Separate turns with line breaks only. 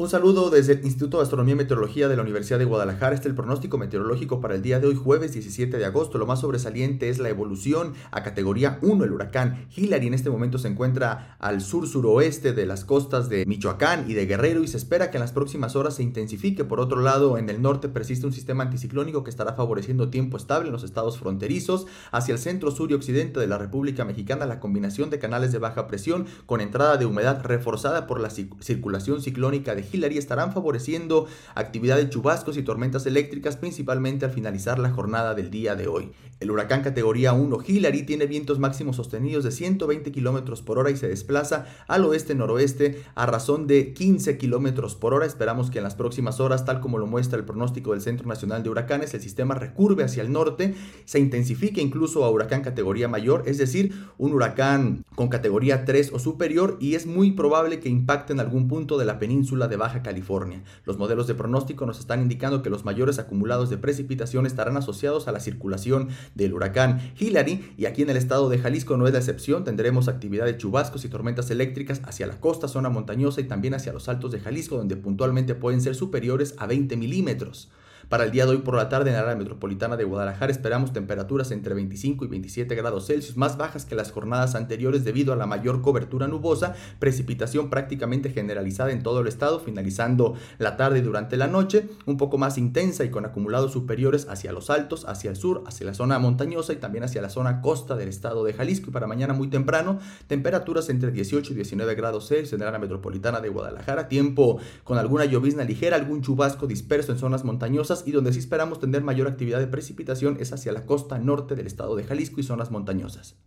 Un saludo desde el Instituto de Astronomía y Meteorología de la Universidad de Guadalajara. Este es el pronóstico meteorológico para el día de hoy, jueves 17 de agosto. Lo más sobresaliente es la evolución a categoría 1. El huracán Hillary en este momento se encuentra al sur-suroeste de las costas de Michoacán y de Guerrero y se espera que en las próximas horas se intensifique. Por otro lado, en el norte persiste un sistema anticiclónico que estará favoreciendo tiempo estable en los estados fronterizos. Hacia el centro, sur y occidente de la República Mexicana, la combinación de canales de baja presión con entrada de humedad reforzada por la circulación ciclónica de Hillary estarán favoreciendo actividad de chubascos y tormentas eléctricas principalmente al finalizar la jornada del día de hoy. El huracán categoría 1 Hillary tiene vientos máximos sostenidos de 120 km por hora y se desplaza al oeste-noroeste a razón de 15 km por hora. Esperamos que en las próximas horas, tal como lo muestra el pronóstico del Centro Nacional de Huracanes, el sistema recurve hacia el norte, se intensifique incluso a huracán categoría mayor, es decir, un huracán con categoría 3 o superior y es muy probable que impacte en algún punto de la península de Baja California. Los modelos de pronóstico nos están indicando que los mayores acumulados de precipitación estarán asociados a la circulación del huracán Hillary y aquí en el estado de Jalisco no es la excepción, tendremos actividad de chubascos y tormentas eléctricas hacia la costa, zona montañosa y también hacia los altos de Jalisco donde puntualmente pueden ser superiores a 20 milímetros. Para el día de hoy por la tarde en la área metropolitana de Guadalajara esperamos temperaturas entre 25 y 27 grados Celsius, más bajas que las jornadas anteriores debido a la mayor cobertura nubosa, precipitación prácticamente generalizada en todo el estado, finalizando la tarde durante la noche, un poco más intensa y con acumulados superiores hacia los altos, hacia el sur, hacia la zona montañosa y también hacia la zona costa del estado de Jalisco. Y para mañana muy temprano, temperaturas entre 18 y 19 grados Celsius en la área metropolitana de Guadalajara, tiempo con alguna llovizna ligera, algún chubasco disperso en zonas montañosas y donde sí esperamos tener mayor actividad de precipitación es hacia la costa norte del estado de Jalisco y zonas montañosas.